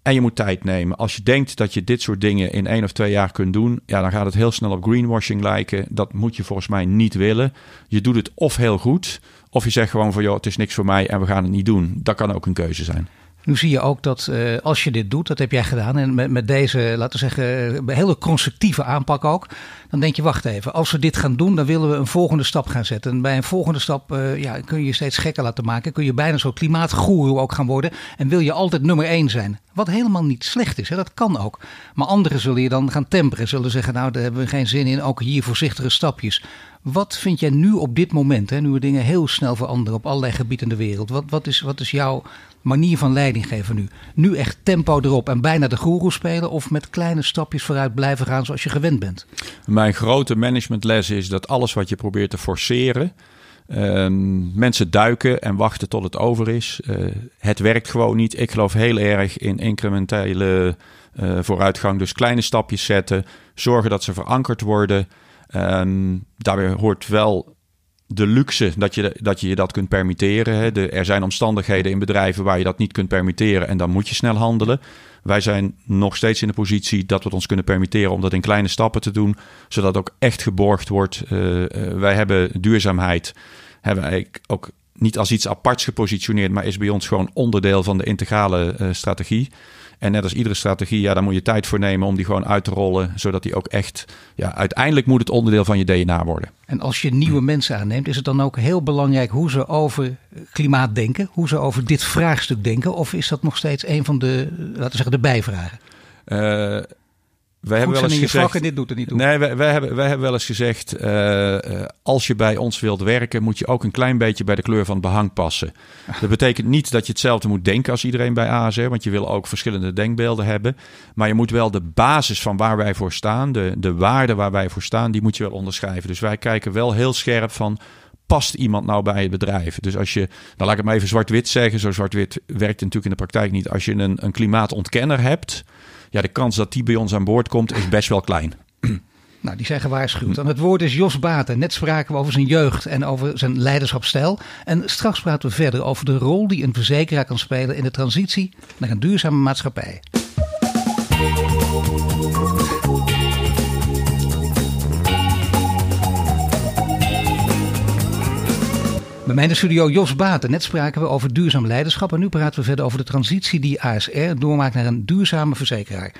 En je moet tijd nemen. Als je denkt dat je dit soort dingen in één of twee jaar kunt doen, ja, dan gaat het heel snel op greenwashing lijken. Dat moet je volgens mij niet willen. Je doet het of heel goed, of je zegt gewoon van joh, het is niks voor mij en we gaan het niet doen. Dat kan ook een keuze zijn. Nu zie je ook dat uh, als je dit doet, dat heb jij gedaan, en met, met deze, laten we zeggen, hele constructieve aanpak ook, dan denk je, wacht even, als we dit gaan doen, dan willen we een volgende stap gaan zetten. En bij een volgende stap uh, ja, kun je je steeds gekker laten maken, kun je bijna zo'n klimaatgoeroe ook gaan worden en wil je altijd nummer één zijn. Wat helemaal niet slecht is, hè? dat kan ook. Maar anderen zullen je dan gaan temperen, zullen zeggen, nou daar hebben we geen zin in, ook hier voorzichtige stapjes. Wat vind jij nu op dit moment, hè, nu dingen heel snel veranderen op allerlei gebieden in de wereld? Wat, wat, is, wat is jouw manier van leiding geven nu? Nu echt tempo erop en bijna de goeroe spelen of met kleine stapjes vooruit blijven gaan zoals je gewend bent? Mijn grote managementles is dat alles wat je probeert te forceren, Um, mensen duiken en wachten tot het over is. Uh, het werkt gewoon niet. Ik geloof heel erg in incrementele uh, vooruitgang. Dus kleine stapjes zetten. Zorgen dat ze verankerd worden. Daarbij hoort wel de luxe dat je, dat je dat kunt permitteren. Hè. Er zijn omstandigheden in bedrijven waar je dat niet kunt permitteren en dan moet je snel handelen. Wij zijn nog steeds in de positie dat we het ons kunnen permitteren om dat in kleine stappen te doen, zodat ook echt geborgd wordt. Uh, uh, wij hebben duurzaamheid, hebben ook niet als iets aparts gepositioneerd, maar is bij ons gewoon onderdeel van de integrale uh, strategie. En net als iedere strategie, ja, daar moet je tijd voor nemen om die gewoon uit te rollen. Zodat die ook echt, ja, uiteindelijk moet het onderdeel van je DNA worden. En als je nieuwe mensen aanneemt, is het dan ook heel belangrijk hoe ze over klimaat denken? Hoe ze over dit vraagstuk denken? Of is dat nog steeds een van de, laten we zeggen, de bijvragen? Uh, wij hebben wel eens gezegd. En dit doet er niet toe. Nee, wij, wij, hebben, wij hebben wel eens gezegd. Uh, uh, als je bij ons wilt werken, moet je ook een klein beetje bij de kleur van het behang passen. Dat betekent niet dat je hetzelfde moet denken als iedereen bij ASR, want je wil ook verschillende denkbeelden hebben. Maar je moet wel de basis van waar wij voor staan, de, de waarden waar wij voor staan, die moet je wel onderschrijven. Dus wij kijken wel heel scherp van past iemand nou bij het bedrijf? Dus als je, nou laat ik het maar even zwart-wit zeggen, zo zwart-wit werkt natuurlijk in de praktijk niet. Als je een, een klimaatontkenner hebt, ja, de kans dat die bij ons aan boord komt is best wel klein. Nou, die zijn gewaarschuwd. En het woord is Jos Baten. Net spraken we over zijn jeugd en over zijn leiderschapsstijl. En straks praten we verder over de rol die een verzekeraar kan spelen in de transitie naar een duurzame maatschappij. Bij mij in de studio Jos Baten. Net spraken we over duurzaam leiderschap. En nu praten we verder over de transitie die ASR doormaakt naar een duurzame verzekeraar.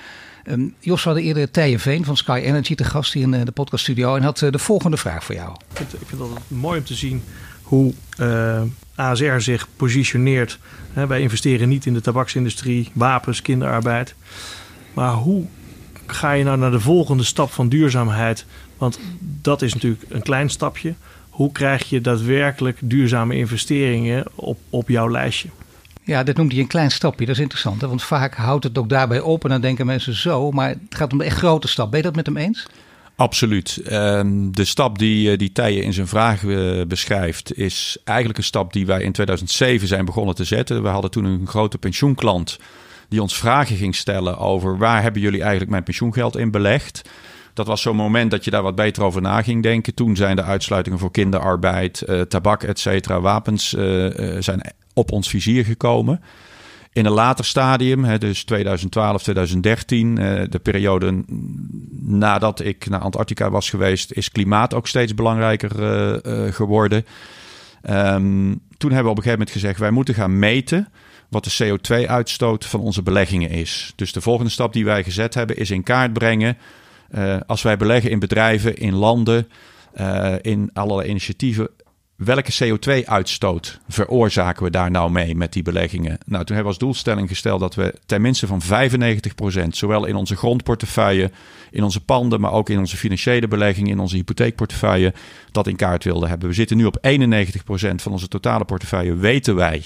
Um, Jos, hadden eerder Tije Veen van Sky Energy te gast hier in uh, de podcaststudio. En had uh, de volgende vraag voor jou. Ik vind, ik het mooi om te zien hoe uh, ASR zich positioneert. Wij investeren niet in de tabaksindustrie, wapens, kinderarbeid. Maar hoe ga je nou naar de volgende stap van duurzaamheid? Want dat is natuurlijk een klein stapje hoe krijg je daadwerkelijk duurzame investeringen op, op jouw lijstje? Ja, dit noemt hij een klein stapje. Dat is interessant. Hè? Want vaak houdt het ook daarbij op en dan denken mensen zo. Maar het gaat om een echt grote stap. Ben je dat met hem eens? Absoluut. Um, de stap die, die Tijen in zijn vraag uh, beschrijft, is eigenlijk een stap die wij in 2007 zijn begonnen te zetten. We hadden toen een grote pensioenklant die ons vragen ging stellen over waar hebben jullie eigenlijk mijn pensioengeld in belegd? Dat was zo'n moment dat je daar wat beter over na ging denken. Toen zijn de uitsluitingen voor kinderarbeid, uh, tabak, et cetera, wapens uh, uh, zijn op ons vizier gekomen. In een later stadium, hè, dus 2012, 2013, de periode nadat ik naar Antarctica was geweest, is klimaat ook steeds belangrijker geworden. Um, toen hebben we op een gegeven moment gezegd, wij moeten gaan meten wat de CO2-uitstoot van onze beleggingen is. Dus de volgende stap die wij gezet hebben is in kaart brengen als wij beleggen in bedrijven, in landen, uh, in allerlei initiatieven, welke CO2-uitstoot veroorzaken we daar nou mee met die beleggingen? Nou, toen hebben we als doelstelling gesteld dat we tenminste van 95%, zowel in onze grondportefeuille, in onze panden, maar ook in onze financiële beleggingen, in onze hypotheekportefeuille, dat in kaart wilden hebben. We zitten nu op 91% van onze totale portefeuille, weten wij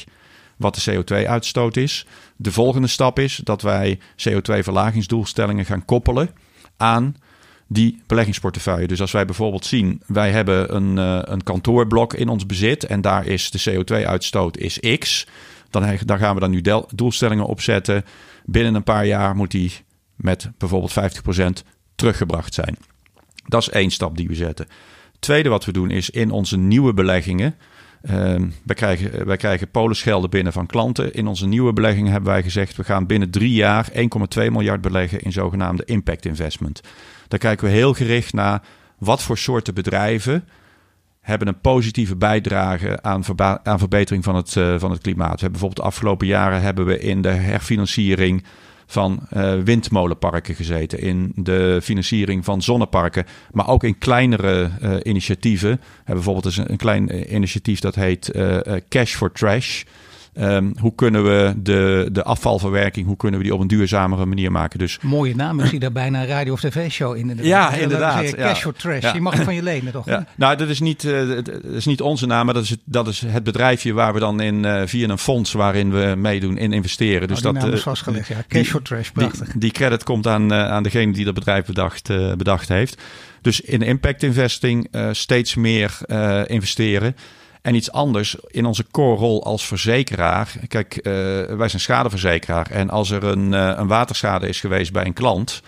wat de CO2-uitstoot is. De volgende stap is dat wij CO2-verlagingsdoelstellingen gaan koppelen aan die beleggingsportefeuille. Dus als wij bijvoorbeeld zien, wij hebben een, uh, een kantoorblok in ons bezit en daar is de CO2-uitstoot is X, dan, gaan we dan nu doelstellingen opzetten. Binnen een paar jaar moet die met bijvoorbeeld 50% teruggebracht zijn. Dat is één stap die we zetten. Tweede wat we doen is in onze nieuwe beleggingen. Uh, wij, krijgen, wij krijgen polisgelden binnen van klanten. In onze nieuwe beleggingen hebben wij gezegd: we gaan binnen drie jaar 1,2 miljard beleggen in zogenaamde impact investment. Daar kijken we heel gericht naar wat voor soorten bedrijven hebben een positieve bijdrage aan, aan verbetering van het, uh, van het klimaat. We hebben bijvoorbeeld de afgelopen jaren hebben we in de herfinanciering van uh, windmolenparken gezeten, in de financiering van zonneparken, maar ook in kleinere uh, initiatieven. Hebben bijvoorbeeld een, een klein initiatief dat heet Cash for Trash. Um, hoe kunnen we de, de afvalverwerking, hoe kunnen we die op een duurzamere manier maken? Dus, Mooie naam, zie daar bijna een radio- of tv-show in. Inderdaad. Ja, inderdaad. Ja. Cash for trash, ja. je mag het van je lenen toch? Ja. Nou, dat is, niet, dat is niet onze naam, maar dat is, het, dat is het bedrijfje waar we dan in, uh, via een fonds waarin we meedoen in investeren. Dus oh, dat, is vastgelegd, ja. Cash for trash, prachtig. Die, die, credit komt aan, aan degene die dat bedrijf bedacht, bedacht heeft. Dus in impact investing steeds meer investeren. En iets anders in onze core rol als verzekeraar. Kijk, uh, wij zijn schadeverzekeraar. En als er een, uh, een waterschade is geweest bij een klant,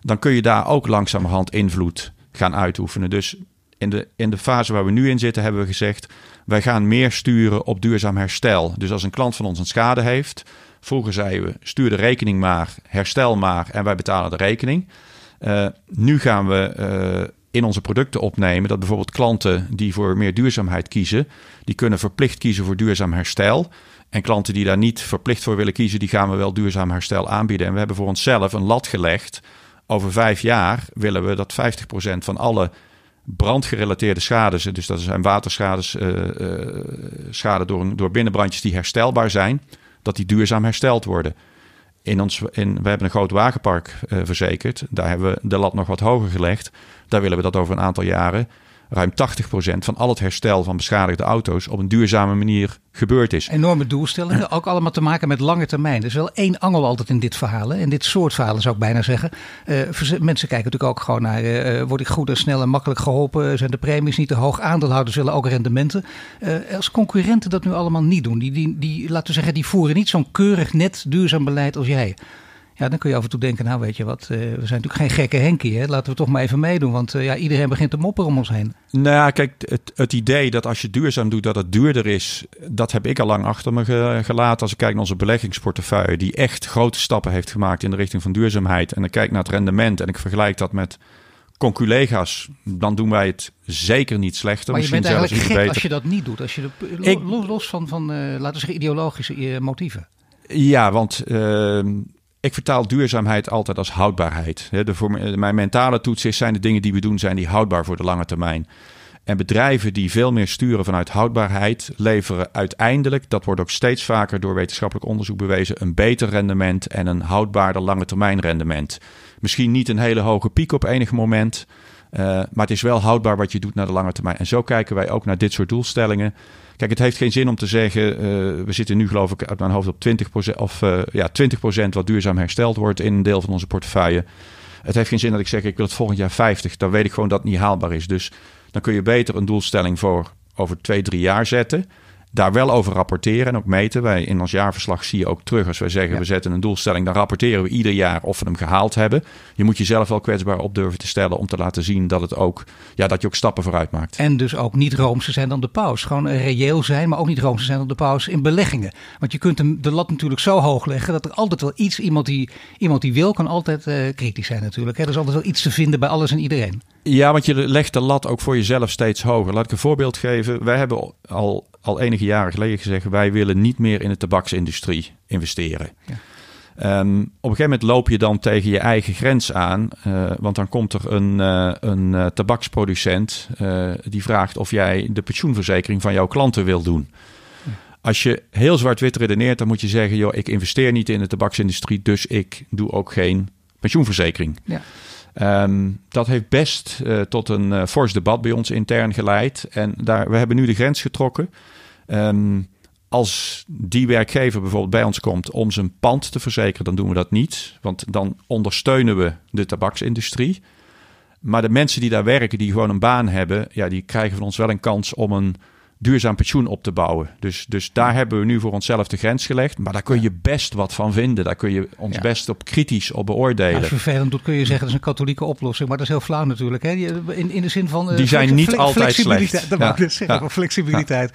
dan kun je daar ook langzamerhand invloed gaan uitoefenen. Dus in de, in de fase waar we nu in zitten, hebben we gezegd: wij gaan meer sturen op duurzaam herstel. Dus als een klant van ons een schade heeft, vroeger zeiden we: stuur de rekening maar, herstel maar en wij betalen de rekening. Uh, nu gaan we in onze producten opnemen. Dat bijvoorbeeld klanten die voor meer duurzaamheid kiezen, die kunnen verplicht kiezen voor duurzaam herstel. En klanten die daar niet verplicht voor willen kiezen, die gaan we wel duurzaam herstel aanbieden. En we hebben voor onszelf een lat gelegd. Over vijf jaar willen we dat 50% van alle brandgerelateerde schades, dus dat zijn waterschades, uh, uh, schade door, door binnenbrandjes die herstelbaar zijn, dat die duurzaam hersteld worden. In ons, in, we hebben een groot wagenpark uh, verzekerd. Daar hebben we de lat nog wat hoger gelegd. Daar willen we dat over een aantal jaren ruim 80% van al het herstel van beschadigde auto's op een duurzame manier gebeurd is. Enorme doelstellingen, ook allemaal te maken met lange termijn. Er is wel één angel altijd in dit verhaal. En dit soort verhalen zou ik bijna zeggen. Uh, mensen kijken natuurlijk ook gewoon naar, uh, word ik goed en snel en makkelijk geholpen? Zijn de premies niet te hoog? Aandeelhouders willen ook rendementen. Uh, als concurrenten dat nu allemaal niet doen, die, die, die, laten we zeggen, die voeren niet zo'n keurig net duurzaam beleid als jij. Ja, dan kun je af en toe denken, nou weet je wat, uh, we zijn natuurlijk geen gekke Henkie. Hè? Laten we toch maar even meedoen, want uh, ja, iedereen begint te mopperen om ons heen. Nou ja, kijk, het, het idee dat als je duurzaam doet, dat het duurder is, dat heb ik al lang achter me ge, gelaten. Als ik kijk naar onze beleggingsportefeuille, die echt grote stappen heeft gemaakt in de richting van duurzaamheid. En ik kijk naar het rendement en ik vergelijk dat met conculega's, dan doen wij het zeker niet slechter. Maar je bent eigenlijk gek beter. als je dat niet doet. Als je de, ik, los van, van uh, laten we zeggen, ideologische motieven. Ja, want ehm, ik vertaal duurzaamheid altijd als houdbaarheid. De, voor, mijn mentale toets is, zijn de dingen die we doen, zijn die houdbaar voor de lange termijn. En bedrijven die veel meer sturen vanuit houdbaarheid, leveren uiteindelijk, dat wordt ook steeds vaker door wetenschappelijk onderzoek bewezen, een beter rendement en een houdbaarder lange termijn rendement. Misschien niet een hele hoge piek op enig moment, uh, maar het is wel houdbaar wat je doet naar de lange termijn. En zo kijken wij ook naar dit soort doelstellingen. Kijk, het heeft geen zin om te zeggen, uh, we zitten nu geloof ik uit mijn hoofd op 20%, of, uh, ja, 20% wat duurzaam hersteld wordt in een deel van onze portefeuille. Het heeft geen zin dat ik zeg, ik wil het volgend jaar 50. Dan weet ik gewoon dat het niet haalbaar is. Dus dan kun je beter een doelstelling voor over twee, drie jaar zetten daar wel over rapporteren en ook meten. Wij in ons jaarverslag zie je ook terug als wij zeggen we zetten een doelstelling, dan rapporteren we ieder jaar of we hem gehaald hebben. Je moet jezelf wel kwetsbaar op durven te stellen om te laten zien dat het ook, ja, dat je ook stappen vooruit maakt. En dus ook niet roomser zijn dan de paus. Gewoon reëel zijn, maar ook niet roomser zijn dan de paus in beleggingen. Want je kunt hem de lat natuurlijk zo hoog leggen dat er altijd wel iets, iemand die, iemand die wil, kan altijd uh, kritisch zijn natuurlijk. Hè. Er is altijd wel iets te vinden bij alles en iedereen. Ja, want je legt de lat ook voor jezelf steeds hoger. Laat ik een voorbeeld geven. Wij hebben al al enige jaren geleden gezegd: wij willen niet meer in de tabaksindustrie investeren. Ja. Um, op een gegeven moment loop je dan tegen je eigen grens aan, uh, want dan komt er een, uh, een uh, tabaksproducent die vraagt of jij de pensioenverzekering van jouw klanten wil doen. Als je heel zwart-wit redeneert, dan moet je zeggen: joh, ik investeer niet in de tabaksindustrie, dus ik doe ook geen pensioenverzekering. Ja. Um, dat heeft best uh, tot een uh, fors debat bij ons intern geleid. En daar, we hebben nu de grens getrokken. Um, als die werkgever bijvoorbeeld bij ons komt om zijn pand te verzekeren, dan doen we dat niet. Want dan ondersteunen we de tabaksindustrie. Maar de mensen die daar werken, die gewoon een baan hebben, ja, die krijgen van ons wel een kans om een duurzaam pensioen op te bouwen. Dus, dus daar hebben we nu voor onszelf de grens gelegd. Maar daar kun je best wat van vinden. Daar kun je ons best op kritisch op beoordelen. Als je vervelend doet, kun je zeggen dat is een katholieke oplossing. Maar dat is heel flauw natuurlijk. Hè? In, in de zin van... Uh, Die zijn niet altijd slecht. Dat ja. ik zeggen, flexibiliteit.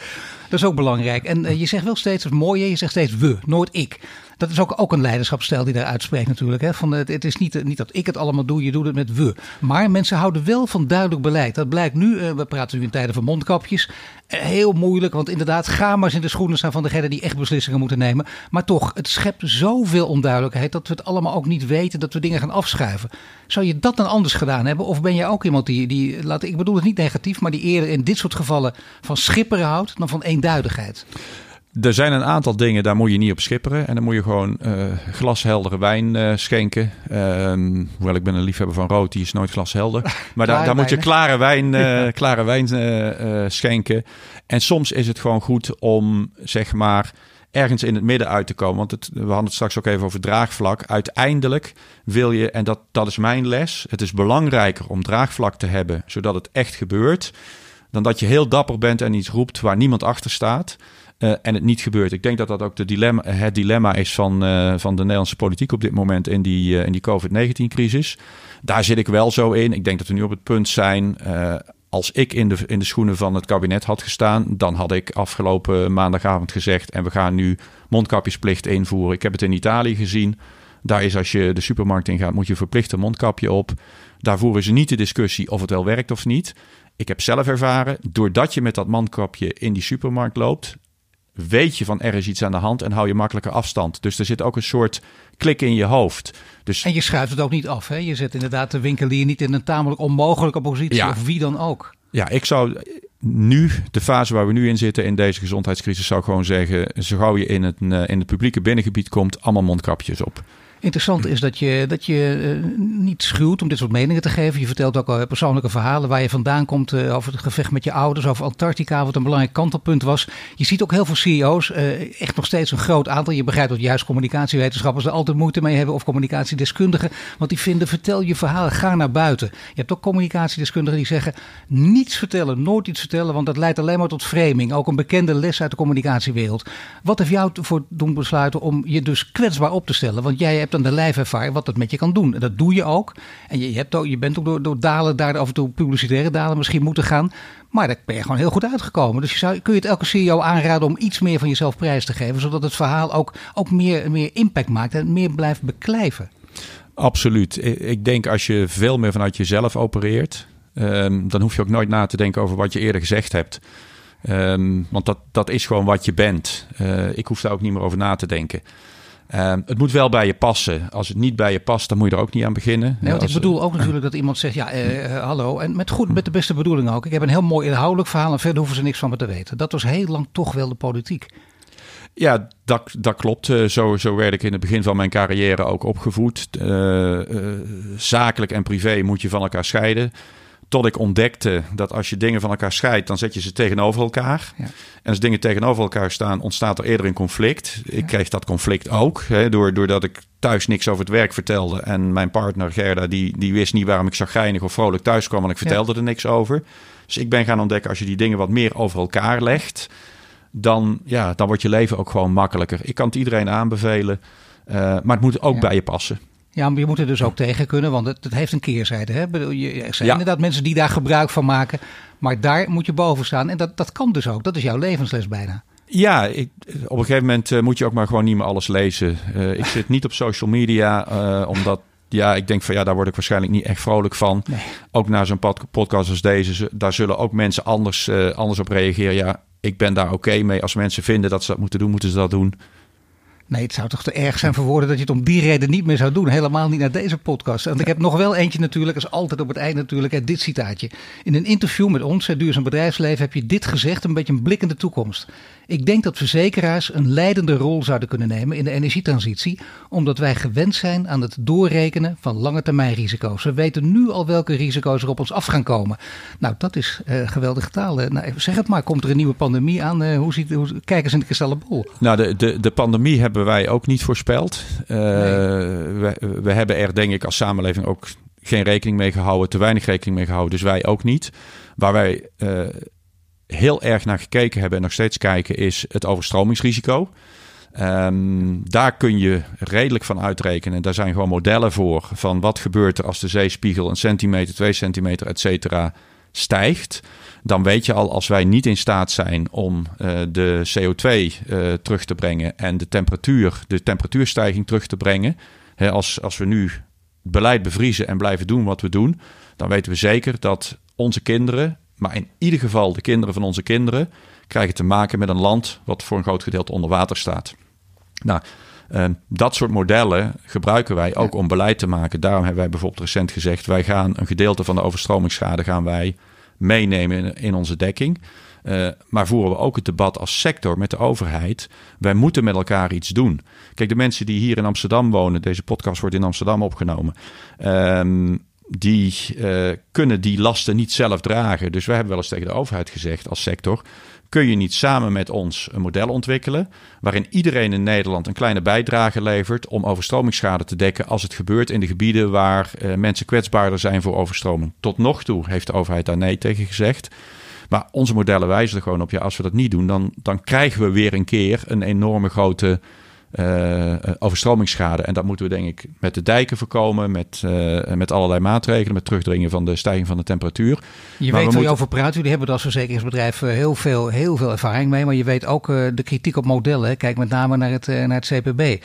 Dat is ook belangrijk. En uh, je zegt wel steeds, dat is mooi, je zegt steeds we, nooit ik. Dat is ook, ook een leiderschapsstijl die daar uitspreekt natuurlijk. Hè? Van, het, is niet, niet dat ik het allemaal doe, je doet het met we. Maar mensen houden wel van duidelijk beleid. Dat blijkt nu, uh, we praten nu in tijden van mondkapjes. Uh, heel moeilijk, want inderdaad, ga maar eens in de schoenen staan van degene die echt beslissingen moeten nemen. Maar toch, het schept zoveel onduidelijkheid dat we het allemaal ook niet weten, dat we dingen gaan afschuiven. Zou je dat dan anders gedaan hebben? Of ben jij ook iemand die, die laat, ik bedoel het niet negatief, maar die eerder in dit soort gevallen van schipperen houdt dan van eenduidigheid? Er zijn een aantal dingen, daar moet je niet op schipperen. En dan moet je gewoon uh, glasheldere wijn uh, schenken. Um, hoewel ik ben een liefhebber van rood, die is nooit glashelder. Maar daar, daar moet je klare wijn, uh, klare wijn schenken. En soms is het gewoon goed om, zeg maar, ergens in het midden uit te komen. Want het, we hadden het straks ook even over draagvlak. Uiteindelijk wil je, en dat, dat is mijn les, het is belangrijker om draagvlak te hebben, zodat het echt gebeurt, dan dat je heel dapper bent en iets roept waar niemand achter staat. Uh, en het niet gebeurt. Ik denk dat dat ook dilemma, het dilemma is van, uh, van de Nederlandse politiek op dit moment in die, uh, in die COVID-19-crisis. Daar zit ik wel zo in. Ik denk dat we nu op het punt zijn. als ik in de, in de schoenen van het kabinet had gestaan, dan had ik afgelopen maandagavond gezegd: en we gaan nu mondkapjesplicht invoeren. Ik heb het in Italië gezien. Daar is als je de supermarkt ingaat, moet je verplicht een mondkapje op. Daar voeren ze niet de discussie of het wel werkt of niet. Ik heb zelf ervaren, doordat je met dat mondkapje in die supermarkt loopt, weet je van er is iets aan de hand en hou je makkelijker afstand. Dus er zit ook een soort klik in je hoofd. Dus, en je schuift het ook niet af. Hè? Je zet inderdaad de winkelier niet in een tamelijk onmogelijke positie. Ja. Of wie dan ook. Ja, ik zou nu, de fase waar we nu in zitten in deze gezondheidscrisis, zou ik gewoon zeggen: zo gauw je in het, eh, in het publieke binnengebied komt, allemaal mondkapjes op. Interessant is dat je, dat je uh, niet schuwt om dit soort meningen te geven. Je vertelt ook al persoonlijke verhalen waar je vandaan komt uh, over het gevecht met je ouders, over Antarctica, wat een belangrijk kantelpunt was. Je ziet ook heel veel CEO's, uh, echt nog steeds een groot aantal. Je begrijpt dat juist communicatiewetenschappers er altijd moeite mee hebben of communicatiedeskundigen, want die vinden vertel je verhalen, ga naar buiten. Je hebt ook communicatiedeskundigen die zeggen niets vertellen, nooit iets vertellen, want dat leidt alleen maar tot framing. Ook een bekende les uit de communicatiewereld. Wat heeft jou voor doen besluiten om je dus kwetsbaar op te stellen? Want jij hebt aan de lijf ervaren wat dat met je kan doen. En dat doe je ook. En je, hebt ook, je bent ook door, door dalen daar af en toe publicitaire dalen misschien moeten gaan. Maar daar ben je gewoon heel goed uitgekomen. Dus je zou, kun je het elke CEO aanraden om iets meer van jezelf prijs te geven. Zodat het verhaal ook, ook meer, meer impact maakt en meer blijft beklijven. Absoluut. Ik denk als je veel meer vanuit jezelf opereert, um, dan hoef je ook nooit na te denken over wat je eerder gezegd hebt. Um, want dat, dat is gewoon wat je bent. Uh, ik hoef daar ook niet meer over na te denken. Uh, het moet wel bij je passen. Als het niet bij je past, dan moet je er ook niet aan beginnen. Nee, want ik bedoel ook natuurlijk dat iemand zegt: ja, uh, hallo. En met, goed, met de beste bedoeling ook. Ik heb een heel mooi inhoudelijk verhaal en verder hoeven ze niks van me te weten. Dat was heel lang toch wel de politiek. Ja, dat, dat klopt. Uh, zo, zo werd ik in het begin van mijn carrière ook opgevoed. Uh, zakelijk en privé moet je van elkaar scheiden. Tot ik ontdekte dat als je dingen van elkaar scheidt, dan zet je ze tegenover elkaar. Ja. En als dingen tegenover elkaar staan, ontstaat er eerder een conflict. Ik kreeg dat conflict ook, hè, doordat ik thuis niks over het werk vertelde. En mijn partner Gerda, die, die wist niet waarom ik geinig of vrolijk thuis kwam, en ik vertelde er niks over. Dus ik ben gaan ontdekken, als je die dingen wat meer over elkaar legt, dan, ja, dan wordt je leven ook gewoon makkelijker. Ik kan het iedereen aanbevelen, uh, maar het moet ook bij je passen. Ja, maar je moet er dus ook tegen kunnen, want het, het heeft een keerzijde. Hè? Er zijn inderdaad mensen die daar gebruik van maken, maar daar moet je boven staan. En dat, dat kan dus ook. Dat is jouw levensles bijna. Ja, ik, op een gegeven moment uh, moet je ook maar gewoon niet meer alles lezen. Uh, ik zit niet op social media, uh, omdat ja, ik denk van ja, daar word ik waarschijnlijk niet echt vrolijk van. Nee. Ook na zo'n podcast als deze, daar zullen ook mensen anders, anders op reageren. Ja, ik ben daar oké okay mee. Als mensen vinden dat ze dat moeten doen, moeten ze dat doen. Nee, het zou toch te erg zijn voor woorden dat je het om die reden niet meer zou doen. Helemaal niet naar deze podcast. En ik heb nog wel eentje natuurlijk, als altijd op het eind natuurlijk, dit citaatje. In een interview met ons, Duurzaam Bedrijfsleven, heb je dit gezegd, een beetje een blik in de toekomst. Ik denk dat verzekeraars een leidende rol zouden kunnen nemen in de energietransitie, omdat wij gewend zijn aan het doorrekenen van lange termijn risico's. We weten nu al welke risico's er op ons af gaan komen. Nou, dat is uh, geweldige taal. Nou, zeg het maar, komt er een nieuwe pandemie aan? Uh, hoe ziet, hoe, kijk eens in de kristallenbol. Nou, de, de, de pandemie hebben wij ook niet voorspeld. Uh, nee. we, we hebben er denk ik als samenleving ook geen rekening mee gehouden, te weinig rekening mee gehouden, dus wij ook niet. Waar wij uh, heel erg naar gekeken hebben en nog steeds kijken, is het overstromingsrisico. Um, daar kun je redelijk van uitrekenen. Daar zijn gewoon modellen voor. Van wat gebeurt er als de zeespiegel een centimeter, twee centimeter, et cetera, stijgt. Dan weet je al, als wij niet in staat zijn om uh, de CO2 uh, terug te brengen en de temperatuur, de temperatuurstijging terug te brengen. Hè, als, als we nu beleid bevriezen en blijven doen wat we doen, dan weten we zeker dat onze kinderen, maar in ieder geval de kinderen van onze kinderen, krijgen te maken met een land wat voor een groot gedeelte onder water staat. Nou, uh, dat soort modellen gebruiken wij ook om beleid te maken. Daarom hebben wij bijvoorbeeld recent gezegd: wij gaan een gedeelte van de overstromingsschade gaan wij meenemen in, in onze dekking. Uh, maar voeren we ook het debat als sector met de overheid. Wij moeten met elkaar iets doen. Kijk, de mensen die hier in Amsterdam wonen, deze podcast wordt in Amsterdam opgenomen. Um, die uh, kunnen die lasten niet zelf dragen. Dus wij hebben wel eens tegen de overheid gezegd als sector. Kun je niet samen met ons een model ontwikkelen. waarin iedereen in Nederland een kleine bijdrage levert. om overstromingsschade te dekken. als het gebeurt in de gebieden waar uh, mensen kwetsbaarder zijn voor overstroming. Tot nog toe heeft de overheid daar nee tegen gezegd. Maar onze modellen wijzen er gewoon op, ja, als we dat niet doen, dan, dan krijgen we weer een keer een enorme grote uh, overstromingsschade. En dat moeten we denk ik met de dijken voorkomen, met, uh, met allerlei maatregelen, met terugdringen van de stijging van de temperatuur. Je maar weet waar je over praat, jullie hebben er als verzekeringsbedrijf heel veel, heel veel ervaring mee, maar je weet ook de kritiek op modellen. Kijk met name naar het, naar het CPB.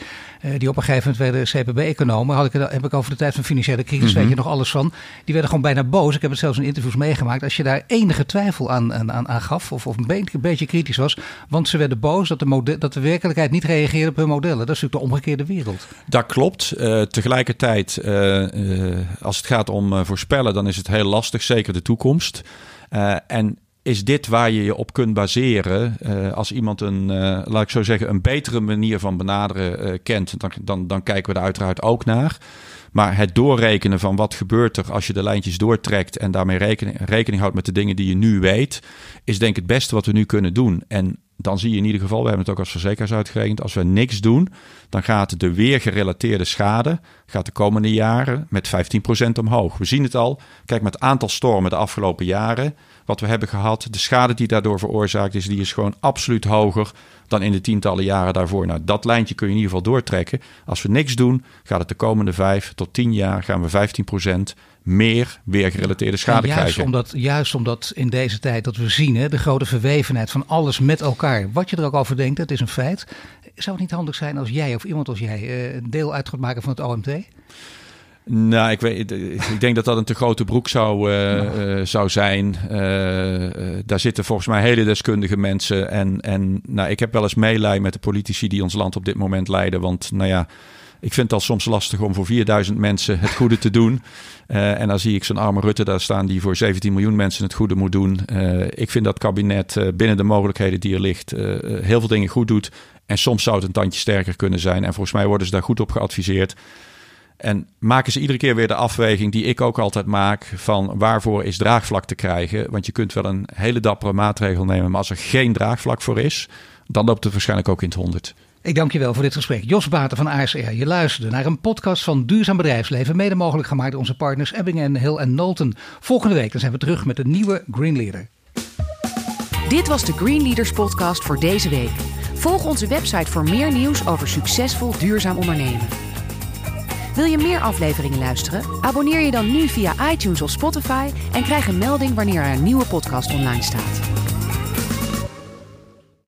die op een gegeven moment werden CPB-economen, had ik, heb ik over de tijd van financiële crisis, mm -hmm. weet je nog alles van. Die werden gewoon bijna boos. Ik heb het zelfs in interviews meegemaakt. Als je daar enige twijfel aan, aan, aan gaf, of, of een beetje, een beetje kritisch was, want ze werden boos dat de, model, dat de werkelijkheid niet reageerde op hun Dat is natuurlijk de omgekeerde wereld. Dat klopt. Uh, tegelijkertijd, uh, uh, als het gaat om voorspellen, dan is het heel lastig, zeker de toekomst. en is dit waar je je op kunt baseren als iemand een, laat ik zo zeggen, een betere manier van benaderen kent? Dan, dan, dan kijken we daar uiteraard ook naar. Maar het doorrekenen van wat gebeurt er als je de lijntjes doortrekt en daarmee rekening, rekening houdt met de dingen die je nu weet, is denk ik het beste wat we nu kunnen doen. En dan zie je in ieder geval, we hebben het ook als verzekeraars uitgerekend, als we niks doen, dan gaat de weergerelateerde schade gaat de komende jaren met 15% omhoog. We zien het al. Kijk, met het aantal stormen de afgelopen jaren, wat we hebben gehad, de schade die daardoor veroorzaakt is, die is gewoon absoluut hoger dan in de tientallen jaren daarvoor. Nou, dat lijntje kun je in ieder geval doortrekken. Als we niks doen, gaat het de komende 5 tot 10 jaar gaan we 15% meer weergerelateerde schade juist krijgen. Omdat, juist omdat in deze tijd dat we zien, hè, de grote verwevenheid van alles met elkaar. Wat je er ook over denkt, het is een feit. Zou het niet handig zijn als jij of iemand als jij een deel uit gaat maken van het OMT? Nou, ik, weet, ik denk dat dat een te grote broek zou, uh, uh, zou zijn. Uh, daar zitten volgens mij hele deskundige mensen. En, en nou, ik heb wel eens meelij met de politici die ons land op dit moment leiden. Want nou ja, ik vind het al soms lastig om voor 4000 mensen het goede te doen. Uh, en dan zie ik zo'n arme Rutte daar staan die voor 17 miljoen mensen het goede moet doen. Uh, ik vind dat kabinet uh, binnen de mogelijkheden die er ligt heel veel dingen goed doet. En soms zou het een tandje sterker kunnen zijn. En volgens mij worden ze daar goed op geadviseerd. En maken ze iedere keer weer de afweging die ik ook altijd maak van waarvoor is draagvlak te krijgen. Want je kunt wel een hele dappere maatregel nemen, maar als er geen draagvlak voor is, dan loopt het waarschijnlijk ook in het honderd. Ik dank je wel voor dit gesprek. Jos Baten van ASR. Je luisterde naar een podcast van Duurzaam Bedrijfsleven. Mede mogelijk gemaakt door onze partners Ebbingen Hill en Nolten. Volgende week zijn we terug met een nieuwe Green Leader. Dit was de Green Leaders podcast voor deze week. Volg onze website voor meer nieuws over succesvol duurzaam ondernemen. Wil je meer afleveringen luisteren? Abonneer je dan nu via iTunes of Spotify en krijg een melding wanneer er een nieuwe podcast online staat.